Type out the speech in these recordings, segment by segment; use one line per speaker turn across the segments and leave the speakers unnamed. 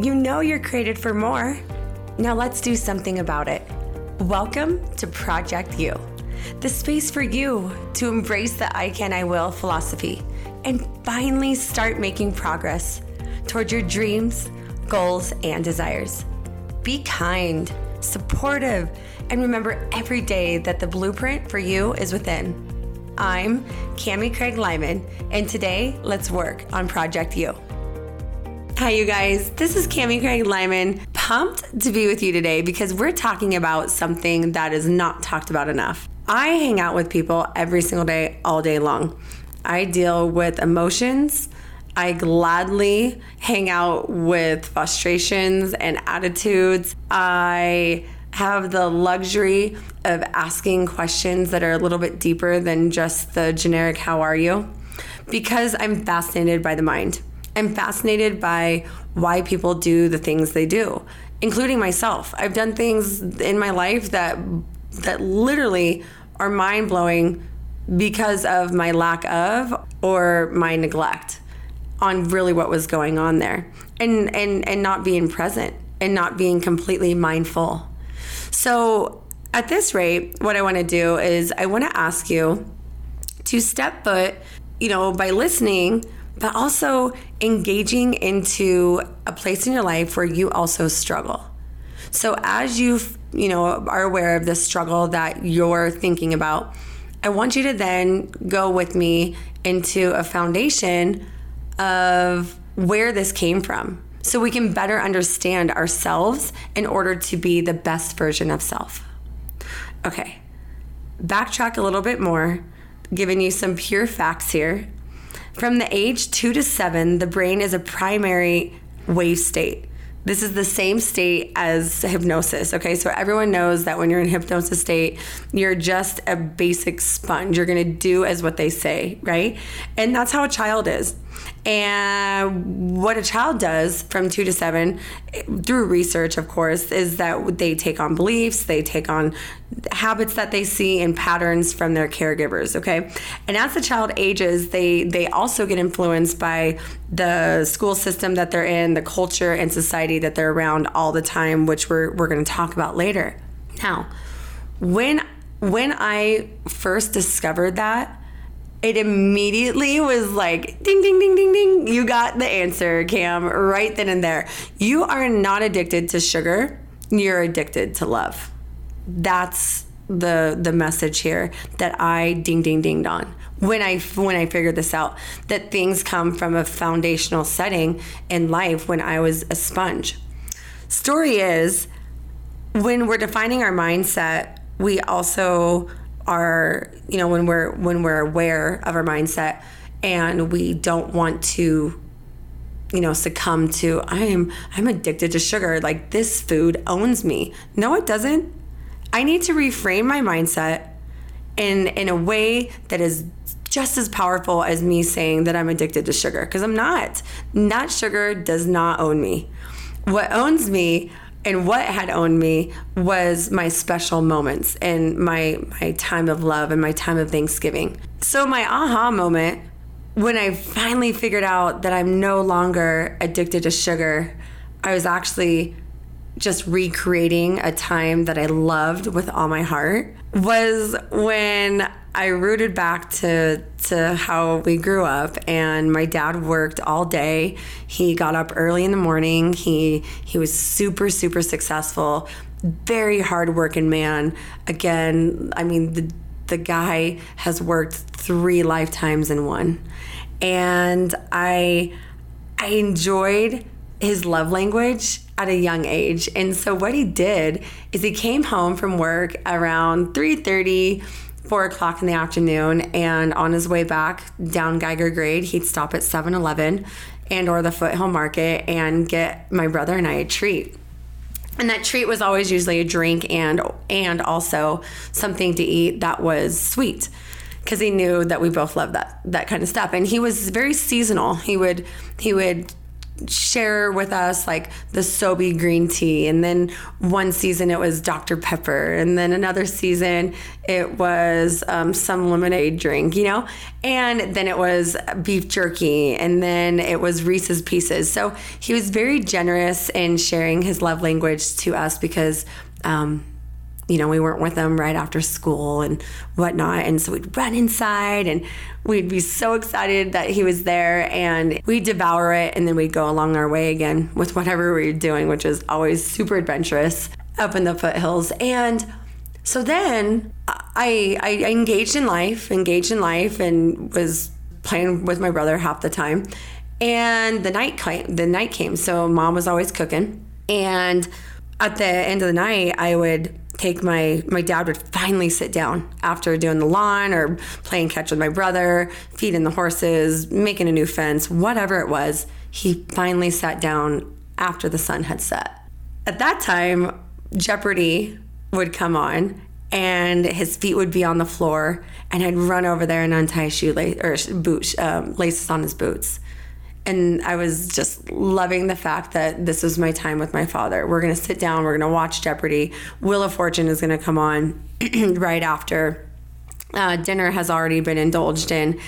You know you're created for more. Now let's do something about it. Welcome to Project You, the space for you to embrace the I can, I will philosophy and finally start making progress toward your dreams, goals, and desires. Be kind, supportive, and remember every day that the blueprint for you is within. I'm Cami Craig Lyman, and today let's work on Project You. Hi, you guys. This is Cami Craig Lyman. Pumped to be with you today because we're talking about something that is not talked about enough. I hang out with people every single day, all day long. I deal with emotions. I gladly hang out with frustrations and attitudes. I have the luxury of asking questions that are a little bit deeper than just the generic, How are you? Because I'm fascinated by the mind. I'm fascinated by why people do the things they do, including myself. I've done things in my life that that literally are mind blowing because of my lack of or my neglect on really what was going on there and and and not being present and not being completely mindful so at this rate what i want to do is i want to ask you to step foot you know by listening but also engaging into a place in your life where you also struggle so as you you know are aware of the struggle that you're thinking about I want you to then go with me into a foundation of where this came from so we can better understand ourselves in order to be the best version of self. Okay, backtrack a little bit more, giving you some pure facts here. From the age two to seven, the brain is a primary wave state. This is the same state as hypnosis. Okay, so everyone knows that when you're in hypnosis state, you're just a basic sponge. You're gonna do as what they say, right? And that's how a child is. And what a child does from two to seven, through research, of course, is that they take on beliefs, they take on habits that they see and patterns from their caregivers. Okay, and as the child ages, they they also get influenced by the school system that they're in, the culture and society that they're around all the time, which we're we're going to talk about later. Now, when when I first discovered that it immediately was like ding ding ding ding ding. You got the answer cam right then and there. You are not addicted to sugar. You're addicted to love. That's the the message here that i ding ding dinged on. When i when i figured this out that things come from a foundational setting in life when i was a sponge. Story is when we're defining our mindset we also are you know when we're when we're aware of our mindset and we don't want to you know succumb to i am i'm addicted to sugar. Like this food owns me. No it doesn't. I need to reframe my mindset in in a way that is just as powerful as me saying that i'm addicted to sugar because i'm not. Not sugar does not own me. What owns me and what had owned me was my special moments and my my time of love and my time of thanksgiving. So my aha moment when i finally figured out that i'm no longer addicted to sugar i was actually just recreating a time that i loved with all my heart was when I rooted back to to how we grew up and my dad worked all day. He got up early in the morning. He he was super super successful, very hard working man. Again, I mean the the guy has worked 3 lifetimes in one. And I I enjoyed his love language at a young age. And so what he did is he came home from work around 3:30 four o'clock in the afternoon and on his way back down Geiger grade he'd stop at 7-Eleven and or the foothill market and get my brother and i a treat. And that treat was always usually a drink and and also something to eat that was sweet because he knew that we both loved that that kind of stuff. And he was very seasonal. He would he would share with us like the SoBe green tea. And then one season it was Dr. Pepper. And then another season it was um, some lemonade drink, you know? And then it was beef jerky. And then it was Reese's Pieces. So he was very generous in sharing his love language to us because. Um, you know, we weren't with them right after school and whatnot. And so we'd run inside and we'd be so excited that he was there and we'd devour it and then we'd go along our way again with whatever we were doing, which is always super adventurous up in the foothills. And so then I, I engaged in life, engaged in life and was playing with my brother half the time. And the night came, the night came. So mom was always cooking. And at the end of the night, I would take my my dad would finally sit down after doing the lawn or playing catch with my brother, feeding the horses, making a new fence, whatever it was. He finally sat down after the sun had set. At that time, Jeopardy would come on and his feet would be on the floor and I'd run over there and untie shoelace or boot um, laces on his boots and I was just loving the fact that this was my time with my father. We're going to sit down, we're going to watch Jeopardy. Wheel of Fortune is going to come on right after. Uh, dinner has already been indulged in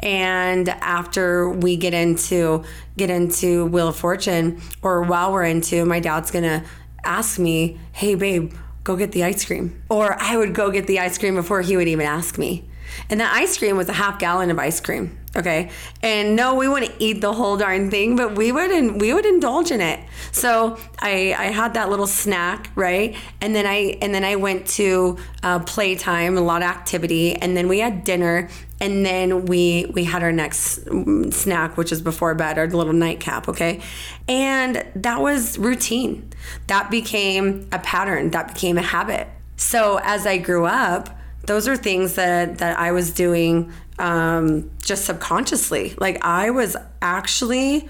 and after we get into get into wheel of fortune or while we're into my dad's gonna ask me hey babe go get the ice cream or i would go get the ice cream before he would even ask me and that ice cream was a half gallon of ice cream Okay. And no, we wouldn't eat the whole darn thing, but we would and we would indulge in it. So I I had that little snack, right? And then I and then I went to uh, playtime, a lot of activity, and then we had dinner, and then we we had our next snack, which is before bed, our little nightcap. Okay, and that was routine. That became a pattern. That became a habit. So as I grew up, those are things that that I was doing um, just subconsciously. Like I was actually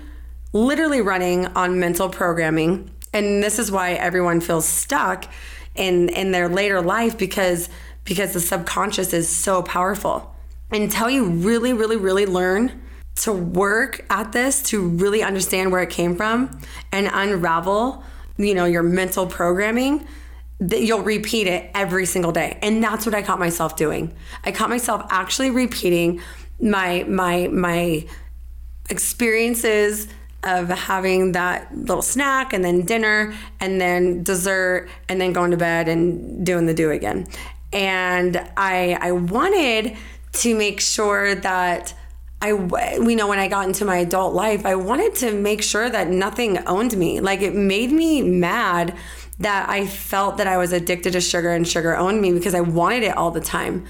literally running on mental programming. And this is why everyone feels stuck in in their later life because because the subconscious is so powerful. Until you really, really, really learn to work at this, to really understand where it came from and unravel, you know, your mental programming, that you'll repeat it every single day. And that's what I caught myself doing. I caught myself actually repeating my my my experiences of having that little snack and then dinner and then dessert and then going to bed and doing the do again. And I I wanted to make sure that I, we know, when I got into my adult life, I wanted to make sure that nothing owned me. Like it made me mad that I felt that I was addicted to sugar and sugar owned me because I wanted it all the time.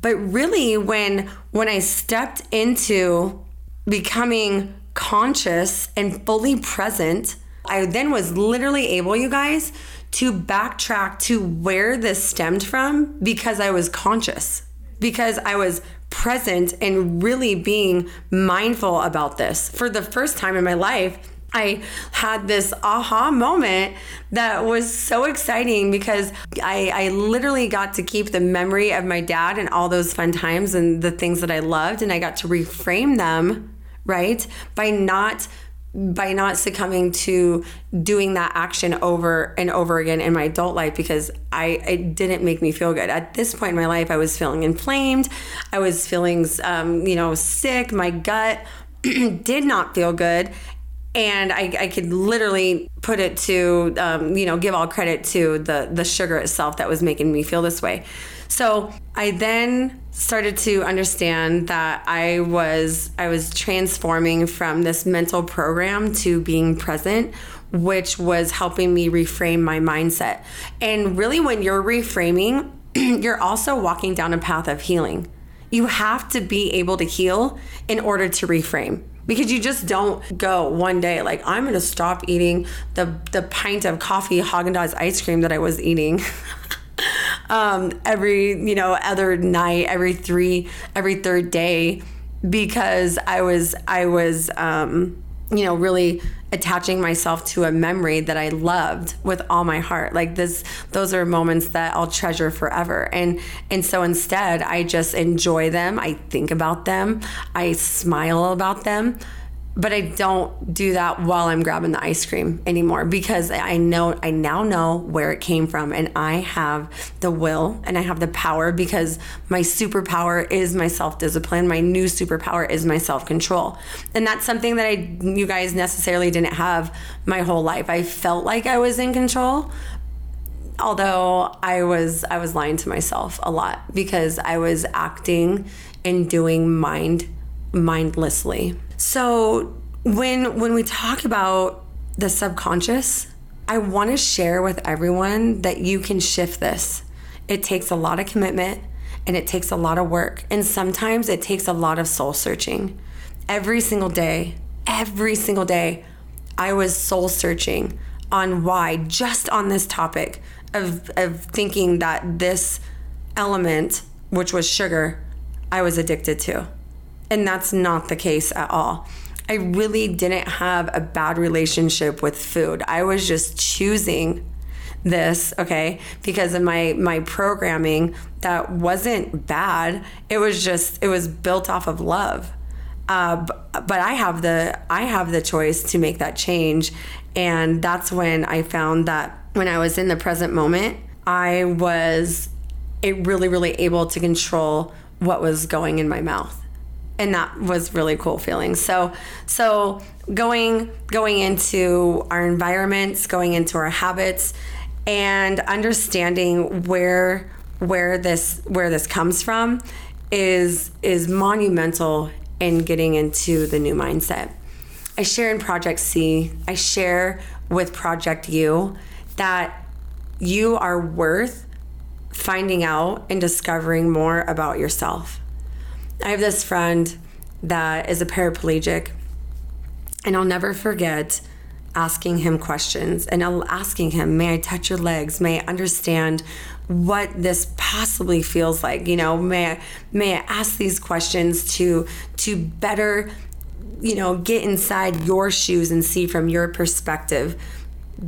But really when when I stepped into becoming conscious and fully present, I then was literally able, you guys, to backtrack to where this stemmed from because I was conscious, because I was present and really being mindful about this. For the first time in my life, I had this aha moment that was so exciting because I, I literally got to keep the memory of my dad and all those fun times and the things that I loved, and I got to reframe them, right? By not by not succumbing to doing that action over and over again in my adult life because I it didn't make me feel good. At this point in my life, I was feeling inflamed. I was feeling, um, you know, sick. My gut did not feel good and I, I could literally put it to um, you know give all credit to the the sugar itself that was making me feel this way so i then started to understand that i was i was transforming from this mental program to being present which was helping me reframe my mindset and really when you're reframing you're also walking down a path of healing you have to be able to heal in order to reframe because you just don't go one day like I'm going to stop eating the the pint of coffee Haagen-Dazs ice cream that I was eating. um, every you know other night, every three, every third day, because I was I was um, you know really attaching myself to a memory that I loved with all my heart. Like this those are moments that I'll treasure forever. And and so instead I just enjoy them. I think about them. I smile about them but I don't do that while I'm grabbing the ice cream anymore because I know I now know where it came from and I have the will and I have the power because my superpower is my self-discipline. My new superpower is my self-control. And that's something that I you guys necessarily didn't have my whole life. I felt like I was in control, although I was I was lying to myself a lot because I was acting and doing mind mindlessly. So when when we talk about the subconscious, I want to share with everyone that you can shift this. It takes a lot of commitment and it takes a lot of work and sometimes it takes a lot of soul searching. Every single day, every single day, I was soul searching on why just on this topic of of thinking that this element which was sugar I was addicted to. And that's not the case at all. I really didn't have a bad relationship with food. I was just choosing this, okay, because of my my programming that wasn't bad. It was just it was built off of love. Uh, but, but I have the I have the choice to make that change, and that's when I found that when I was in the present moment, I was it really really able to control what was going in my mouth and that was really cool feeling. So so going going into our environments, going into our habits and understanding where where this where this comes from is is monumental in getting into the new mindset. I share in Project C, I share with Project You that you are worth finding out and discovering more about yourself. I have this friend that is a paraplegic, and I'll never forget asking him questions and asking him, May I touch your legs? May I understand what this possibly feels like? You know, may I may I ask these questions to to better, you know, get inside your shoes and see from your perspective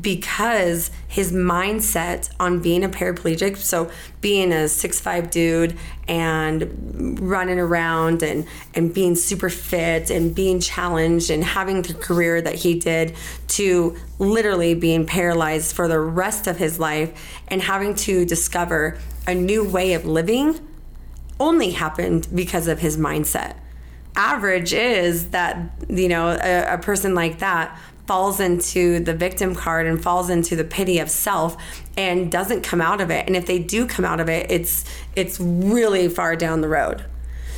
because his mindset on being a paraplegic, so being a six five dude and running around and, and being super fit and being challenged and having the career that he did to literally being paralyzed for the rest of his life and having to discover a new way of living only happened because of his mindset. Average is that, you know, a, a person like that falls into the victim card and falls into the pity of self and doesn't come out of it. And if they do come out of it it's it's really far down the road.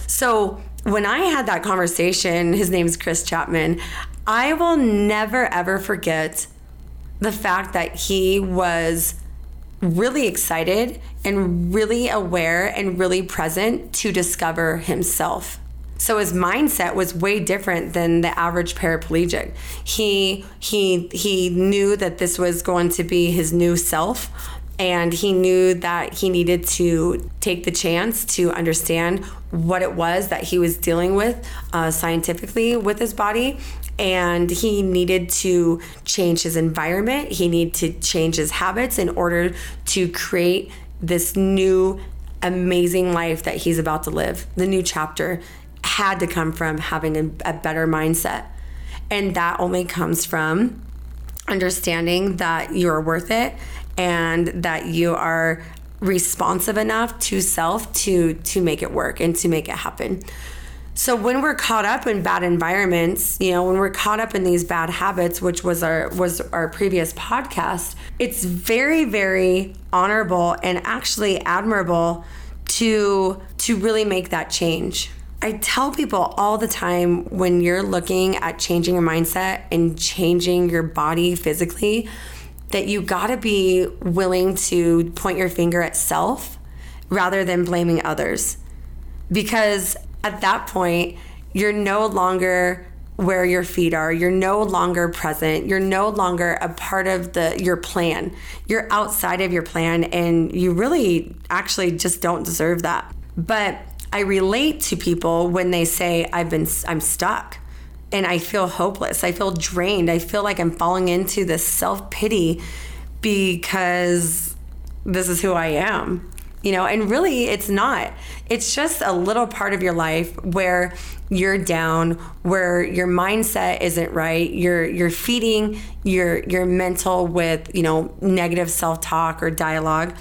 So when i had that conversation his name's Chris Chapman i will never ever forget the fact that he was really excited and really aware and really present to discover himself so his mindset was way different than the average paraplegic. He he he knew that this was going to be his new self and he knew that he needed to take the chance to understand what it was that he was dealing with uh, scientifically with his body and he needed to change his environment he needed to change his habits in order to create this new amazing life that he's about to live the new chapter had to come from having a, a better mindset. And that only comes from understanding that you're worth it and that you are responsive enough to self to to make it work and to make it happen. So when we're caught up in bad environments, you know, when we're caught up in these bad habits, which was our was our previous podcast, it's very very honorable and actually admirable to to really make that change. I tell people all the time when you're looking at changing your mindset and changing your body physically, that you gotta be willing to point your finger at self rather than blaming others. Because at that point, you're no longer where your feet are. You're no longer present. You're no longer a part of the your plan. You're outside of your plan and you really actually just don't deserve that. But I relate to people when they say I've been I'm stuck and I feel hopeless. I feel drained. I feel like I'm falling into this self-pity because this is who I am. you know, and really it's not. It's just a little part of your life where you're down, where your mindset isn't right. You're you're feeding your your mental with, you know, negative self-talk or dialogue.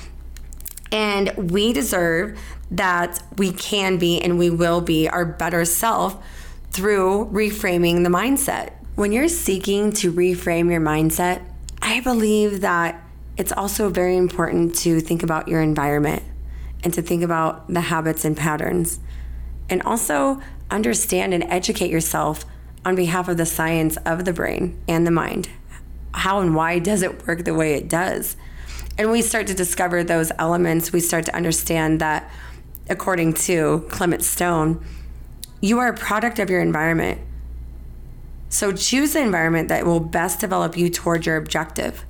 And we deserve that we can be and we will be our better self through reframing the mindset. When you're seeking to reframe your mindset, I believe that it's also very important to think about your environment and to think about the habits and patterns. And also understand and educate yourself on behalf of the science of the brain and the mind. How and why does it work the way it does? And we start to discover those elements, we start to understand that, according to Clement Stone, you are a product of your environment. So choose the environment that will best develop you toward your objective.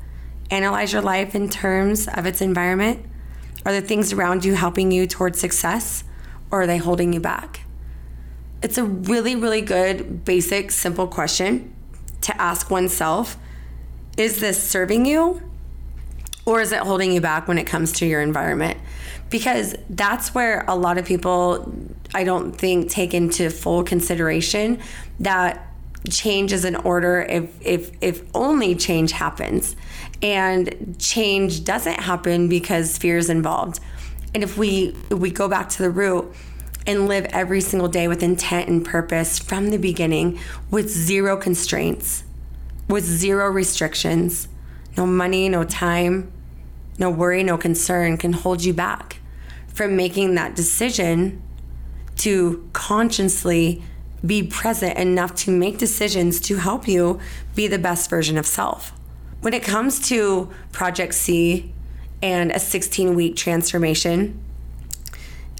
Analyze your life in terms of its environment are the things around you helping you towards success or are they holding you back? It's a really, really good, basic, simple question to ask oneself Is this serving you or is it holding you back when it comes to your environment? Because that's where a lot of people, I don't think, take into full consideration that change is in order if if if only change happens and change doesn't happen because fear is involved and if we if we go back to the root and live every single day with intent and purpose from the beginning with zero constraints with zero restrictions no money no time no worry no concern can hold you back from making that decision to consciously be present enough to make decisions to help you be the best version of self. When it comes to Project C and a 16 week transformation,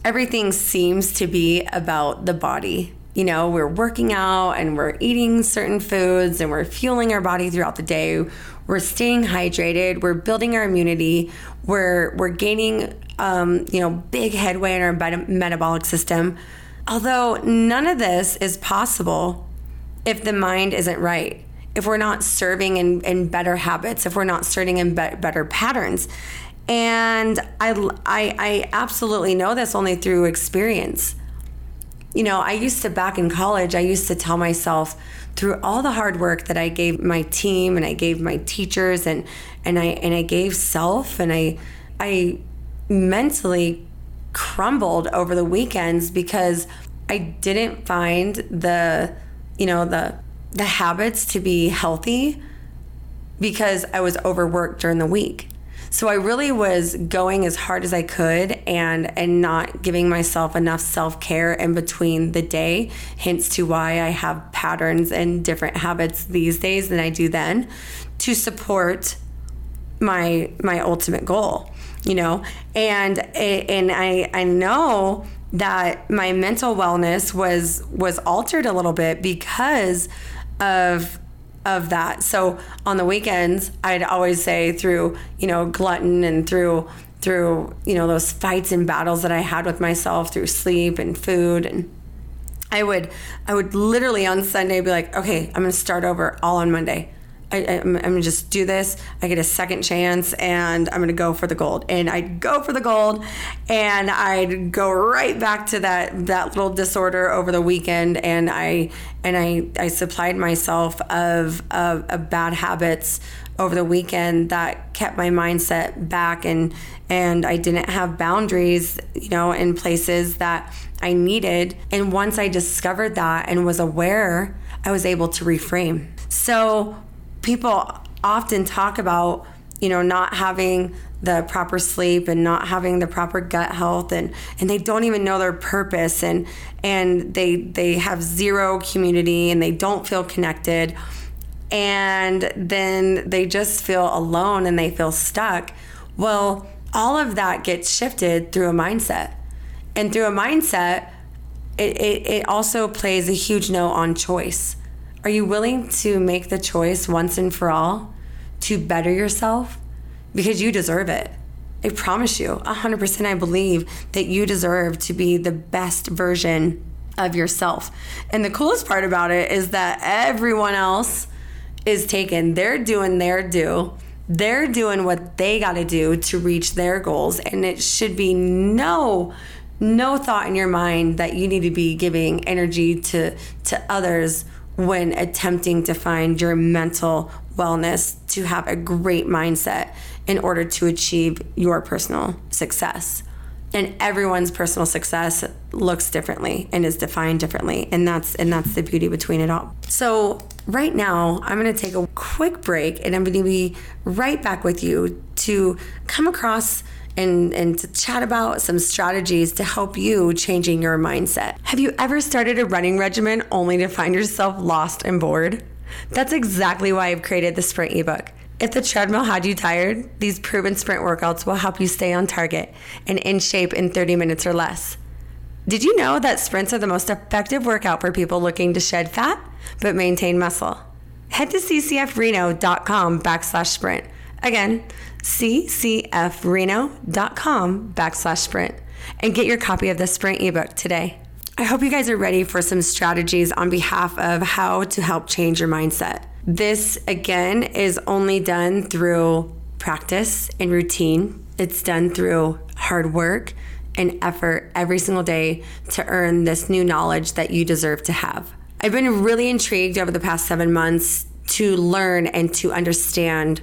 everything seems to be about the body. You know, we're working out and we're eating certain foods and we're fueling our body throughout the day. We're staying hydrated. We're building our immunity. We're we're gaining, um, you know, big headway in our metabolic system Although none of this is possible if the mind isn't right, if we're not serving in, in better habits, if we're not serving in be- better patterns. And I, I, I absolutely know this only through experience. You know, I used to, back in college, I used to tell myself through all the hard work that I gave my team and I gave my teachers and, and I, and I gave self and I, I mentally crumbled over the weekends because I didn't find the, you know, the the habits to be healthy because I was overworked during the week. So I really was going as hard as I could and and not giving myself enough self-care in between the day, hence to why I have patterns and different habits these days than I do then to support my my ultimate goal you know? And and i i know that my mental wellness was was altered a little bit because of of that. So on the weekends i'd always say through you know glutton and through through you know those fights and battles that i had with myself through sleep and food. And i would i would literally on sunday be like okay i'm gonna start over all on monday I, am gonna just do this. I get a second chance, and I'm gonna go for the gold. And I'd go for the gold, and I'd go right back to that that little disorder over the weekend, and I and I I supplied myself of of, of bad habits over the weekend that kept my mindset back, and and I didn't have boundaries, you know, in places that I needed. And once I discovered that and was aware, I was able to reframe. So people often talk about, you know, not having the proper sleep and not having the proper gut health and and they don't even know their purpose and and they they have zero community and they don't feel connected and then they just feel alone and they feel stuck. Well, all of that gets shifted through a mindset. And through a mindset, it, it, it also plays a huge note on choice. Are you willing to make the choice once and for all to better yourself? Because you deserve it. I promise you, 100% I believe that you deserve to be the best version of yourself. And the coolest part about it is that everyone else is taken. They're doing their due. They're doing what they got to do to reach their goals, and it should be no no thought in your mind that you need to be giving energy to to others when attempting to find your mental wellness to have a great mindset in order to achieve your personal success. And everyone's personal success looks differently and is defined differently and that's and that's the beauty between it all. So right now i'm to take a quick break and i'm to be right back with you to come across and, and to chat about some strategies to help you changing your mindset. Have you ever started a running regimen only to find yourself lost and bored? That's exactly why I've created the Sprint ebook. If the treadmill had you tired, these proven sprint workouts will help you stay on target and in shape in 30 minutes or less. Did you know that sprints are the most effective workout for people looking to shed fat but maintain muscle? Head to ccfreno.com backslash sprint. Again, ccfreno.com backslash sprint and get your copy of the sprint ebook today. I hope you guys are ready for some strategies on behalf of how to help change your mindset. This, again, is only done through practice and routine. It's done through hard work and effort every single day to earn this new knowledge that you deserve to have. I've been really intrigued over the past seven months to learn and to understand,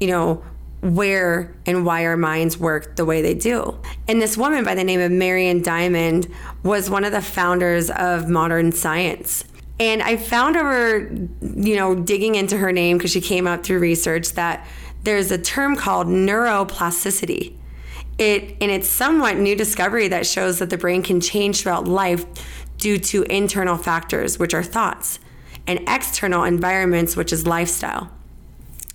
you know, where and why our minds work the way they do. And this woman by the name of Marian Diamond was one of the founders of modern science. And I found over, you know, digging into her name because she came up through research that there's a term called neuroplasticity. It and it's somewhat new discovery that shows that the brain can change throughout life due to internal factors, which are thoughts, and external environments, which is lifestyle.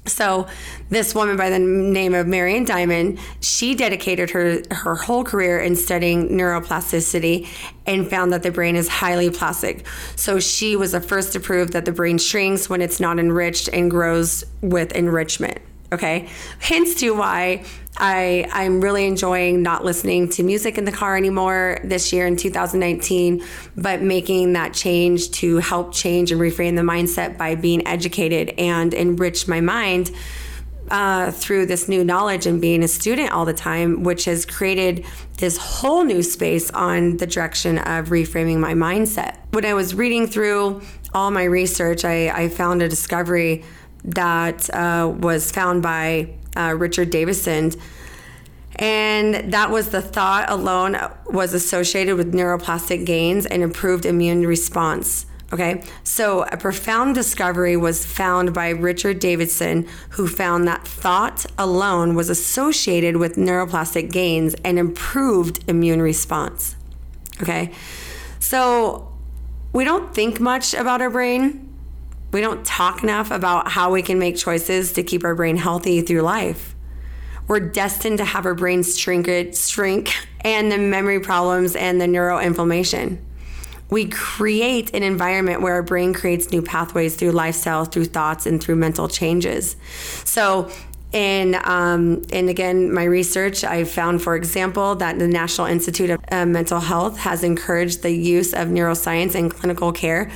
So, this woman by the name of Marian Diamond, she dedicated her her whole career in studying neuroplasticity and found that the brain is highly plastic. So, she was the first to prove that the brain shrinks when it's not enriched and grows with enrichment. Okay, hence to why I I'm really enjoying not listening to music in the car anymore this year in 2019, but making that change to help change and reframe the mindset by being educated and enrich my mind. Uh, through this new knowledge and being a student all the time, which has created this whole new space on the direction of reframing my mindset. When I was reading through all my research, I, I found a discovery that uh, was found by uh, Richard Davidson. And that was the thought alone was associated with neuroplastic gains and improved immune response. Okay, so a profound discovery was found by Richard Davidson, who found that thought alone was associated with neuroplastic gains and improved immune response. Okay, so we don't think much about our brain we don't talk enough about how we can make choices to keep our brain healthy through life. We're destined to have our brains shrink, shrink and the memory problems and the neuroinflammation. We create an environment where our brain creates new pathways through lifestyle, through thoughts, and through mental changes. So, and um, and again, my research, I found, for example, that the National Institute of uh, Mental Health has encouraged the use of neuroscience in clinical care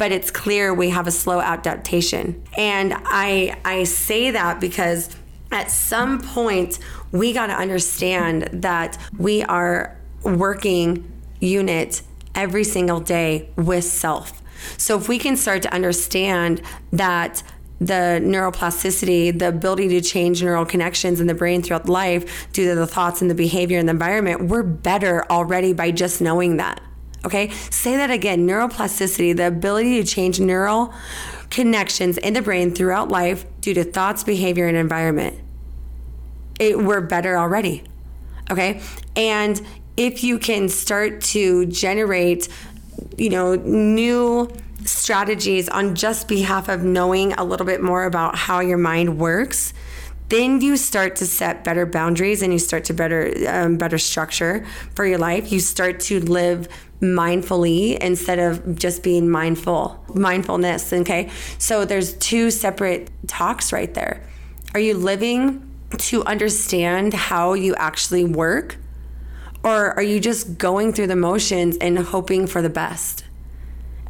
but it's clear we have a slow adaptation. And I I say that because at some point we got to understand that we are working unit every single day with self. So if we can start to understand that the neuroplasticity, the ability to change neural connections in the brain throughout life due to the thoughts and the behavior and the environment, we're better already by just knowing that. Okay, say that again neuroplasticity, the ability to change neural connections in the brain throughout life due to thoughts, behavior, and environment. It, we're better already. Okay, and if you can start to generate, you know, new strategies on just behalf of knowing a little bit more about how your mind works then you start to set better boundaries and you start to better um, better structure for your life. You start to live mindfully instead of just being mindful mindfulness okay? So there's two separate talks right there. Are you living to understand how you actually work or are you just going through the motions and hoping for the best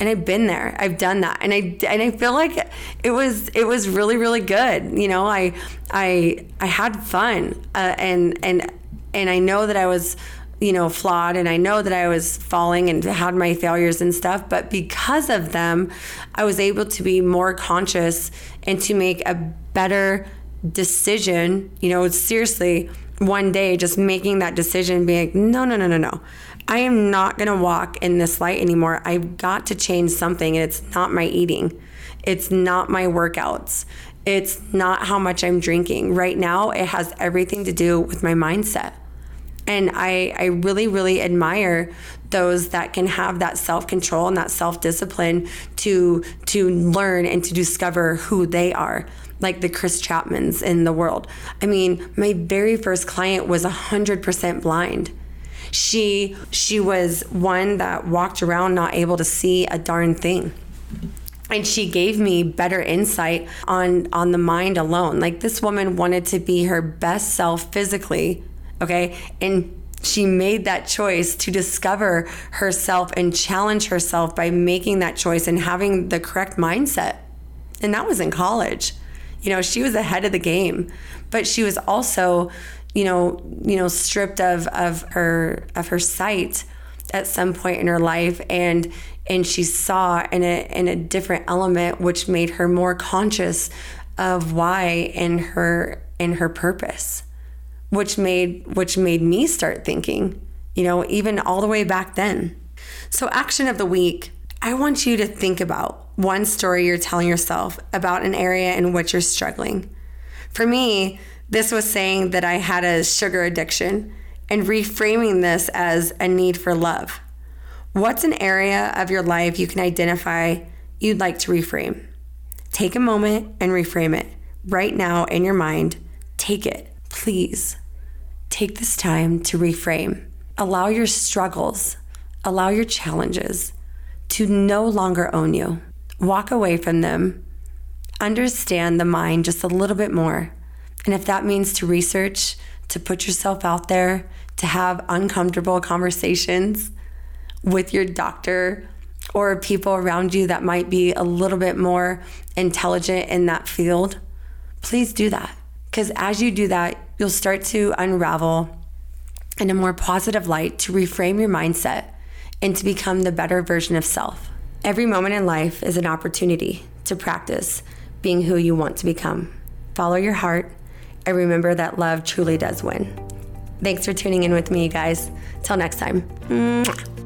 and I've been there. I've done that, and I and I feel like it was it was really really good. You know, I I I had fun, uh, and and and I know that I was you know flawed and I know that I was falling and had my failures and stuff but because of them I was able to be more conscious and to make a better decision you know seriously one day just making that decision being like no no no no no I am not going to walk in this light anymore. I've got to change something, and it's not my eating. It's not my workouts. It's not how much I'm drinking. Right now, it has everything to do with my mindset. And I, I really, really admire those that can have that self-control and that self-discipline to to learn and to discover who they are like the Chris Chapmans in the world. I mean, my very first client was 100% blind. She she was one that walked around not able to see a darn thing. And she gave me better insight on on the mind alone. Like this woman wanted to be her best self physically okay? And she made that choice to discover herself and challenge herself by making that choice and having the correct mindset. And that was in college. You know she was ahead of the game but she was also you know, you know, stripped of of her of her sight at some point in her life and and she saw in a in a different element which made her more conscious of why and her and her purpose which made which made me start thinking you know even all the way back then. So action of the week i want you to think about one story you're telling yourself about an area in which you're struggling. For me this was saying that I had a sugar addiction and reframing this as a need for love. What's an area of your life you can identify you'd like to reframe? Take a moment and reframe it right now in your mind. Take it, please. Take this time to reframe. Allow your struggles, allow your challenges to no longer own you. Walk away from them. Understand the mind just a little bit more and if that means to research, to put yourself out there, to have uncomfortable conversations with your doctor or people around you that might be a little bit more intelligent in that field, please do that. Because as you do that, you'll start to unravel in a more positive light to reframe your mindset and to become the better version of self. Every moment in life is an opportunity to practice being who you want to become. Follow your heart I remember that love truly does win. Thanks for tuning in with me, you guys. Till next time. Mwah.